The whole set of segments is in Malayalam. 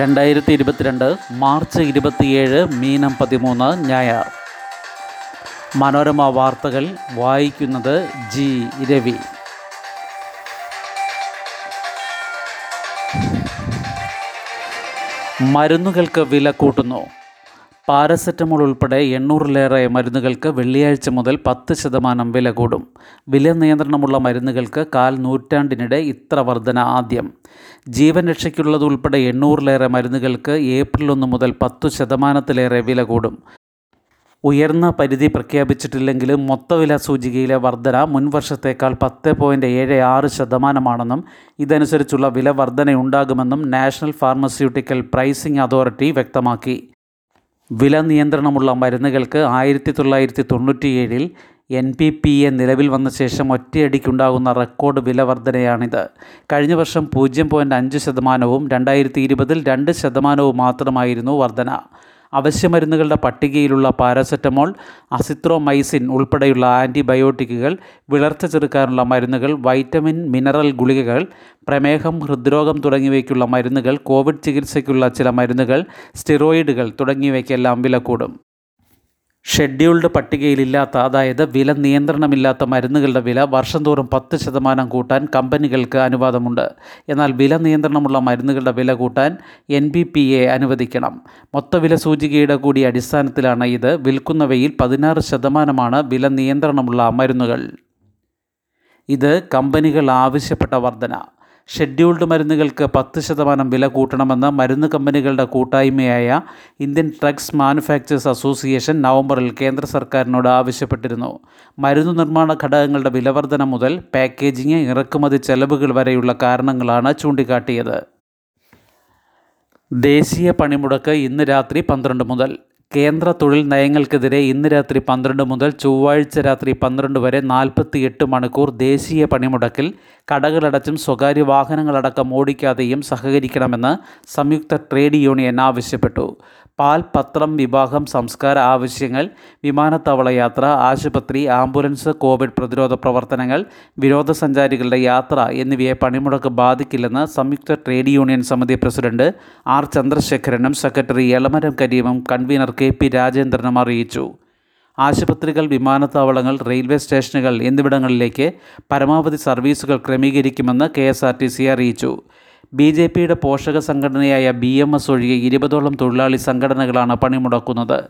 രണ്ടായിരത്തി ഇരുപത്തിരണ്ട് മാർച്ച് ഇരുപത്തിയേഴ് മീനം പതിമൂന്ന് ഞായർ മനോരമ വാർത്തകൾ വായിക്കുന്നത് ജി. രവി. മരുന്നുകൾക്ക് വില കൂട്ടുന്നു. പാരസെറ്റമോൾ ഉൾപ്പെടെ എണ്ണൂറിലേറെ മരുന്നുകൾക്ക് വെള്ളിയാഴ്ച മുതൽ പത്ത് ശതമാനം വില കൂടും. വില നിയന്ത്രണമുള്ള മരുന്നുകൾക്ക് കാൽ നൂറ്റാണ്ടിനിടെ ഇത്ര വർധന ആദ്യം. ജീവൻ രക്ഷയ്ക്കുള്ളതുൾപ്പെടെ എണ്ണൂറിലേറെ മരുന്നുകൾക്ക് ഏപ്രിൽ ഒന്ന് മുതൽ പത്തു ശതമാനത്തിലേറെ വില കൂടും. ഉയർന്ന പരിധി പ്രഖ്യാപിച്ചിട്ടില്ലെങ്കിലും മൊത്തവില സൂചികയിലെ വർധന മുൻവർഷത്തേക്കാൾ പത്ത് പോയിന്റ് ഏഴ് ആറ് ശതമാനമാണെന്നും ഇതനുസരിച്ചുള്ള വില വർധനയുണ്ടാകുമെന്നും നാഷണൽ ഫാർമസ്യൂട്ടിക്കൽ പ്രൈസിംഗ് അതോറിറ്റി വ്യക്തമാക്കി. വില നിയന്ത്രണമുള്ള മരുന്നുകൾക്ക് ആയിരത്തി തൊള്ളായിരത്തി തൊണ്ണൂറ്റിയേഴിൽ എൻ പി പി എ നിലവിൽ വന്ന ശേഷം ഒറ്റയടിക്കുണ്ടാകുന്ന റെക്കോർഡ് വില വർധനയാണിത് കഴിഞ്ഞ വർഷം പൂജ്യം പോയിന്റ് അഞ്ച് ശതമാനവും രണ്ടായിരത്തി ഇരുപതിൽ രണ്ട് ശതമാനവും മാത്രമായിരുന്നു വർധന. അവശ്യമരുന്നുകളുടെ പട്ടികയിലുള്ള പാരാസെറ്റമോൾ അസിത്രോമൈസിൻ ഉൾപ്പെടെയുള്ള ആന്റിബയോട്ടിക്കുകൾ വിളർച്ച ചെറുക്കാനുള്ള മരുന്നുകൾ വൈറ്റമിൻ മിനറൽ ഗുളികകൾ പ്രമേഹം ഹൃദ്രോഗം തുടങ്ങിയവയ്ക്കുള്ള മരുന്നുകൾ കോവിഡ് ചികിത്സയ്ക്കുള്ള ചില മരുന്നുകൾ സ്റ്റിറോയിഡുകൾ തുടങ്ങിയവയ്ക്കെല്ലാം വില കൂടും ഷെഡ്യൂൾഡ് പട്ടികയിലില്ലാത്ത അതായത് വില നിയന്ത്രണമില്ലാത്ത മരുന്നുകളുടെ വില വർഷം തോറും പത്ത് ശതമാനം കൂട്ടാൻ കമ്പനികൾക്ക് അനുവാദമുണ്ട്. എന്നാൽ വില നിയന്ത്രണമുള്ള മരുന്നുകളുടെ വില കൂട്ടാൻ എൻ ബി പി എ അനുവദിക്കണം. മൊത്തവില സൂചികയുടെ കൂടി അടിസ്ഥാനത്തിലാണ് ഇത്. വിൽക്കുന്നവയിൽ പതിനാറ് ശതമാനമാണ് വില നിയന്ത്രണമുള്ള മരുന്നുകൾ. ഇത് കമ്പനികൾ ആവശ്യപ്പെട്ട വർധന. ഷെഡ്യൂൾഡ് മരുന്നുകൾക്ക് പത്ത് ശതമാനം വില കൂട്ടണമെന്ന് മരുന്ന് കമ്പനികളുടെ കൂട്ടായ്മയായ ഇന്ത്യൻ ഡ്രഗ്സ് മാനുഫാക്ചേഴ്സ് അസോസിയേഷൻ നവംബറിൽ കേന്ദ്ര സർക്കാരിനോട് ആവശ്യപ്പെട്ടിരുന്നു. മരുന്ന് നിർമ്മാണ ഘടകങ്ങളുടെ വിലവർധന മുതൽ പാക്കേജിംഗ് ഇറക്കുമതി ചെലവുകൾ വരെയുള്ള കാരണങ്ങളാണ് ചൂണ്ടിക്കാട്ടിയത്. ദേശീയ പണിമുടക്ക് ഇന്ന് രാത്രി പന്ത്രണ്ട് മുതൽ. കേന്ദ്ര തൊഴിൽ നയങ്ങൾക്കെതിരെ ഇന്ന് രാത്രി പന്ത്രണ്ട് മുതൽ ചൊവ്വാഴ്ച രാത്രി പന്ത്രണ്ട് വരെ നാൽപ്പത്തി എട്ട് മണിക്കൂർ ദേശീയ പണിമുടക്കിൽ കടകളടച്ചും സ്വകാര്യ വാഹനങ്ങളടക്കം ഓടിക്കാതെയും സഹകരിക്കണമെന്ന് സംയുക്ത ട്രേഡ് യൂണിയൻ ആവശ്യപ്പെട്ടു. പാൽ പത്രം വിവാഹം സംസ്കാര ആവശ്യങ്ങൾ വിമാനത്താവള യാത്ര ആശുപത്രി ആംബുലൻസ് കോവിഡ് പ്രതിരോധ പ്രവർത്തനങ്ങൾ വിനോദസഞ്ചാരികളുടെ യാത്ര എന്നിവയെ പണിമുടക്ക് ബാധിക്കില്ലെന്ന് സംയുക്ത ട്രേഡ് യൂണിയൻ സമിതി പ്രസിഡന്റ് ആർ ചന്ദ്രശേഖരനും സെക്രട്ടറി എളമരം കരീമും കൺവീനർ കെ പി രാജേന്ദ്രനും അറിയിച്ചു. ആശുപത്രികൾ വിമാനത്താവളങ്ങൾ റെയിൽവേ സ്റ്റേഷനുകൾ എന്നിവിടങ്ങളിലേക്ക് പരമാവധി സർവീസുകൾ ക്രമീകരിക്കുമെന്ന് കെ അറിയിച്ചു. ബി ജെ പിയുടെ പോഷക സംഘടനയായ ബി എം എസ് ഒഴികെ ഇരുപതോളം തൊഴിലാളി സംഘടനകളാണ് പണിമുടക്കുന്നത്.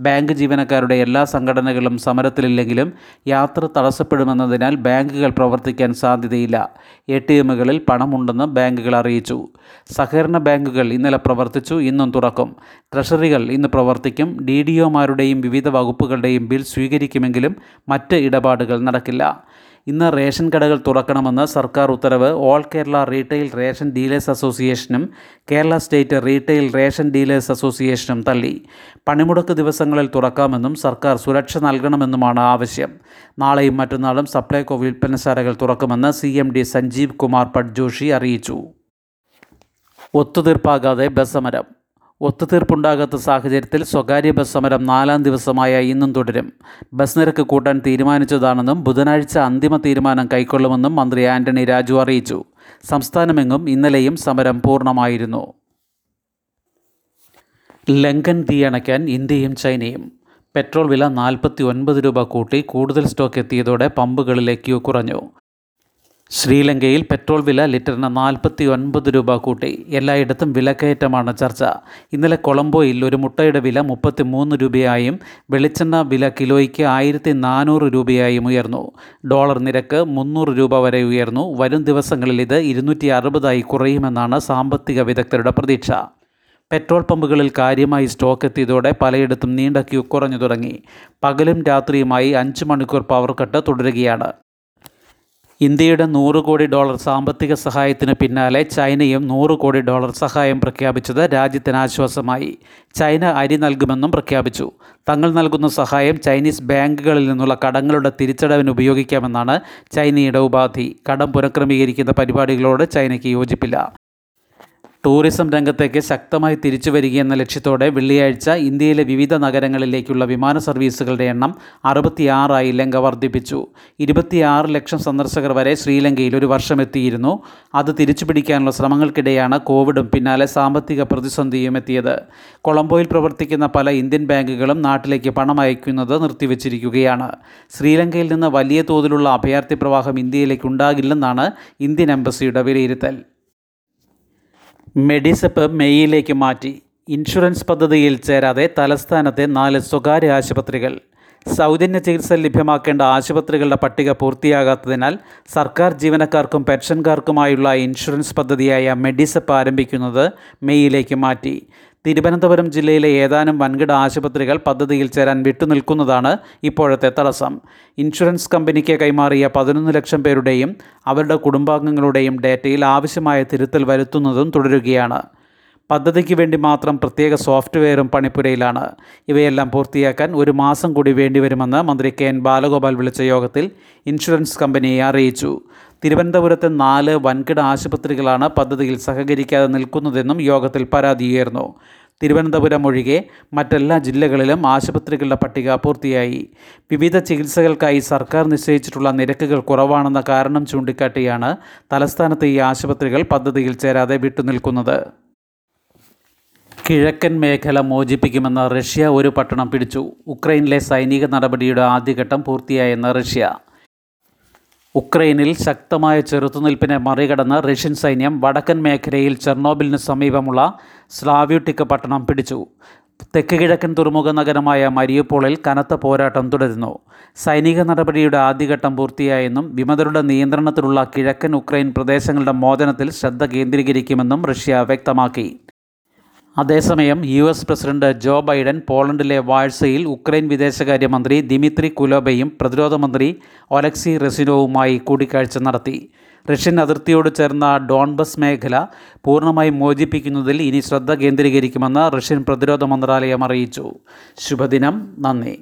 ബാങ്ക് ജീവനക്കാരുടെ എല്ലാ സംഘടനകളും സമരത്തിലില്ലെങ്കിലും യാത്ര തടസ്സപ്പെടുമെന്നതിനാൽ ബാങ്കുകൾ പ്രവർത്തിക്കാൻ സാധ്യതയില്ല. എ ടി എമ്മുകളിൽ പണമുണ്ടെന്ന് ബാങ്കുകൾ അറിയിച്ചു. സഹകരണ ബാങ്കുകൾ ഇന്നലെ പ്രവർത്തിച്ചു ഇന്നും തുറക്കും. ട്രഷറികൾ ഇന്ന് പ്രവർത്തിക്കും. ഡി ഡി ഒമാരുടെയും വിവിധ വകുപ്പുകളുടെയും ബിൽ സ്വീകരിക്കുമെങ്കിലും മറ്റ് ഇടപാടുകൾ നടക്കില്ല. ഇന്ന് റേഷൻ കടകൾ തുറക്കണമെന്ന് സർക്കാർ ഉത്തരവ്. All Kerala retail ration dealers അസോസിയേഷനും Kerala state retail ration dealers അസോസിയേഷനും തള്ളി. പണിമുടക്ക് ദിവസങ്ങളിൽ തുറക്കാമെന്നും സർക്കാർ സുരക്ഷ നൽകണമെന്നുമാണ് ആവശ്യം. നാളെയും മറ്റന്നാളും സപ്ലൈകോ വിൽപ്പനശാലകൾ തുറക്കുമെന്ന് C M D Sanjeev Kumar Patjoshi അറിയിച്ചു. ഒത്തുതീർപ്പാകാതെ ബസമരം. സമരം ഒത്തുതീർപ്പുണ്ടാകാത്ത സാഹചര്യത്തിൽ സ്വകാര്യ ബസ് സമരം നാലാം ദിവസമായ ഇന്നും തുടരും. ബസ് നിരക്ക് കൂട്ടാൻ തീരുമാനിച്ചതാണെന്നും ബുധനാഴ്ച അന്തിമ തീരുമാനം കൈക്കൊള്ളുമെന്നും മന്ത്രി ആന്റണി രാജു അറിയിച്ചു. സംസ്ഥാനമെങ്ങും ഇന്നലെയും സമരം പൂർണമായിരുന്നു. ലങ്കൻ തീയണയ്ക്കാൻ ഇന്ത്യയും ചൈനയും. പെട്രോൾ വില നാൽപ്പത്തി ഒൻപത് രൂപ കൂട്ടി കൂടുതൽ സ്റ്റോക്ക് എത്തിയതോടെ പമ്പുകളിലേക്ക് കുറഞ്ഞു. ശ്രീലങ്കയിൽ പെട്രോൾ വില ലിറ്ററിന് നാൽപ്പത്തി ഒൻപത് രൂപ കൂട്ടി. എല്ലായിടത്തും വിലക്കയറ്റമാണ് ചർച്ച. ഇന്നലെ കൊളംബോയിൽ ഒരു മുട്ടയുടെ വില മുപ്പത്തി മൂന്ന് രൂപയായും വെളിച്ചെണ്ണ വില കിലോയ്ക്ക് ആയിരത്തി നാനൂറ് രൂപയായും ഉയർന്നു. ഡോളർ നിരക്ക് മുന്നൂറ് രൂപ വരെ ഉയർന്നു. വരും ദിവസങ്ങളിൽ ഇത് ഇരുന്നൂറ്റി അറുപതായി കുറയുമെന്നാണ് സാമ്പത്തിക വിദഗ്ധരുടെ പ്രതീക്ഷ. പെട്രോൾ പമ്പുകളിൽ കാര്യമായി സ്റ്റോക്ക് എത്തിയതോടെ പലയിടത്തും നീണ്ട ക്യൂ കുറഞ്ഞു തുടങ്ങി. പകലും രാത്രിയുമായി അഞ്ച് മണിക്കൂർ പവർ കട്ട് തുടരുകയാണ്. ഇന്ത്യയുടെ നൂറ് കോടി ഡോളർ സാമ്പത്തിക സഹായത്തിന് പിന്നാലെ ചൈനയും നൂറ് കോടി ഡോളർ സഹായം പ്രഖ്യാപിച്ചത് രാജ്യത്തിന് ആശ്വാസമായി. ചൈന അരി നൽകുമെന്നും പ്രഖ്യാപിച്ചു. തങ്ങൾ നൽകുന്ന സഹായം ചൈനീസ് ബാങ്കുകളിൽ നിന്നുള്ള കടങ്ങളുടെ തിരിച്ചടവിന് ഉപയോഗിക്കാമെന്നാണ് ചൈനയുടെ ഉപാധി. കടം പുനഃക്രമീകരിക്കുന്ന പരിപാടികളോട് ചൈനയ്ക്ക് യോജിപ്പില്ല. ടൂറിസം രംഗത്തേക്ക് ശക്തമായി തിരിച്ചു വരികയെന്ന ലക്ഷ്യത്തോടെ വെള്ളിയാഴ്ച ഇന്ത്യയിലെ വിവിധ നഗരങ്ങളിലേക്കുള്ള വിമാന സർവീസുകളുടെ എണ്ണം അറുപത്തിയാറായി ലങ്ക വർദ്ധിപ്പിച്ചു. ഇരുപത്തിയാറ് ലക്ഷം സന്ദർശകർ വരെ ശ്രീലങ്കയിൽ ഒരു വർഷം എത്തിയിരുന്നു അത് തിരിച്ചു പിടിക്കാനുള്ള ശ്രമങ്ങൾക്കിടെയാണ് കോവിഡും പിന്നാലെ സാമ്പത്തിക പ്രതിസന്ധിയും എത്തിയത്. കൊളംബോയിൽ പ്രവർത്തിക്കുന്ന പല ഇന്ത്യൻ ബാങ്കുകളും നാട്ടിലേക്ക് പണം അയക്കുന്നത് നിർത്തിവച്ചിരിക്കുകയാണ്. ശ്രീലങ്കയിൽ നിന്ന് വലിയ തോതിലുള്ള അഭയാർത്ഥി പ്രവാഹം ഇന്ത്യയിലേക്ക് ഉണ്ടാകില്ലെന്നാണ് ഇന്ത്യൻ എംബസിയുടെ വിലയിരുത്തൽ. മെഡിസെപ്പ് മെയ്യിലേക്ക് മാറ്റി. ഇൻഷുറൻസ് പദ്ധതിയിൽ ചേരാതെ തലസ്ഥാനത്തെ നാല് സ്വകാര്യ ആശുപത്രികൾ. സൗജന്യ ചികിത്സ ലഭ്യമാക്കേണ്ട ആശുപത്രികളുടെ പട്ടിക പൂർത്തിയാകാത്തതിനാൽ സർക്കാർ ജീവനക്കാർക്കും പെൻഷൻകാർക്കുമായുള്ള ഇൻഷുറൻസ് പദ്ധതിയായ മെഡിസെപ്പ് ആരംഭിക്കുന്നത് മെയ്യിലേക്ക് മാറ്റി. തിരുവനന്തപുരം ജില്ലയിലെ ഏതാനും വൻകിട ആശുപത്രികൾ പദ്ധതിയിൽ ചേരാൻ വിട്ടുനിൽക്കുന്നതാണ് ഇപ്പോഴത്തെ തടസ്സം. ഇൻഷുറൻസ് കമ്പനിക്ക് കൈമാറിയ പതിനൊന്ന് ലക്ഷം പേരുടെയും അവരുടെ കുടുംബാംഗങ്ങളുടെയും ഡാറ്റയിൽ ആവശ്യമായ തിരുത്തൽ വരുത്തുന്നതും തുടരുകയാണ്. പദ്ധതിക്ക് വേണ്ടി മാത്രം പ്രത്യേക സോഫ്റ്റ്വെയറും പണിപ്പുരയിലാണ്. ഇവയെല്ലാം പൂർത്തിയാക്കാൻ ഒരു മാസം കൂടി വേണ്ടിവരുമെന്ന് മന്ത്രി കെ എൻ ബാലഗോപാൽ വിളിച്ച യോഗത്തിൽ ഇൻഷുറൻസ് കമ്പനിയെ അറിയിച്ചു. തിരുവനന്തപുരത്തെ നാല് വൻകിട ആശുപത്രികളാണ് പദ്ധതിയിൽ സഹകരിക്കാതെ നിൽക്കുന്നതെന്നും യോഗത്തിൽ പരാതിയേർന്നു തിരുവനന്തപുരം ഒഴികെ മറ്റെല്ലാ ജില്ലകളിലും ആശുപത്രികളുടെ പട്ടിക പൂർത്തിയായി. വിവിധ ചികിത്സകൾക്കായി സർക്കാർ നിശ്ചയിച്ചിട്ടുള്ള നിരക്കുകൾ കുറവാണെന്ന കാരണം ചൂണ്ടിക്കാട്ടിയാണ് തലസ്ഥാനത്തെ ഈ ആശുപത്രികൾ പദ്ധതിയിൽ ചേരാതെ വിട്ടുനിൽക്കുന്നത്. കിഴക്കൻ മേഖല മോചിപ്പിക്കുമെന്ന് റഷ്യ ഒരു പട്ടണം പിടിച്ചു. ഉക്രൈനിലെ സൈനിക നടപടിയുടെ ആദ്യഘട്ടം പൂർത്തിയായെന്ന് റഷ്യ. ഉക്രൈനിൽ ശക്തമായ ചെറുത്തുനിൽപ്പിനെ മറികടന്ന് റഷ്യൻ സൈന്യം വടക്കൻ മേഖലയിൽ ചെർണോബിലിന് സമീപമുള്ള സ്ലാവ്യൂട്ടിക്ക പട്ടണം പിടിച്ചു. തെക്ക് കിഴക്കൻ തുറമുഖ നഗരമായ മരിയപ്പോളിൽ കനത്ത പോരാട്ടം തുടരുന്നു. സൈനിക നടപടിയുടെ ആദ്യഘട്ടം പൂർത്തിയായെന്നും വിമതരുടെ നിയന്ത്രണത്തിലുള്ള കിഴക്കൻ ഉക്രൈൻ പ്രദേശങ്ങളുടെ മോചനത്തിൽ ശ്രദ്ധ കേന്ദ്രീകരിക്കുമെന്നും റഷ്യ വ്യക്തമാക്കി. അതേസമയം U S president Joe Biden പോളണ്ടിലെ വാഴ്സയിൽ ഉക്രൈൻ വിദേശകാര്യമന്ത്രി ദിമിത്രി കുലോബയും പ്രതിരോധമന്ത്രി ഒലക്സി റെസിനോവുമായി കൂടിക്കാഴ്ച നടത്തി. റഷ്യൻ അതിർത്തിയോട് ചേർന്ന ഡോൺബസ് മേഖല പൂർണമായും മോചിപ്പിക്കുന്നതിൽ ഇനി ശ്രദ്ധ കേന്ദ്രീകരിക്കുമെന്ന് റഷ്യൻ പ്രതിരോധ മന്ത്രാലയം അറിയിച്ചു. ശുഭദിനം. നന്ദി.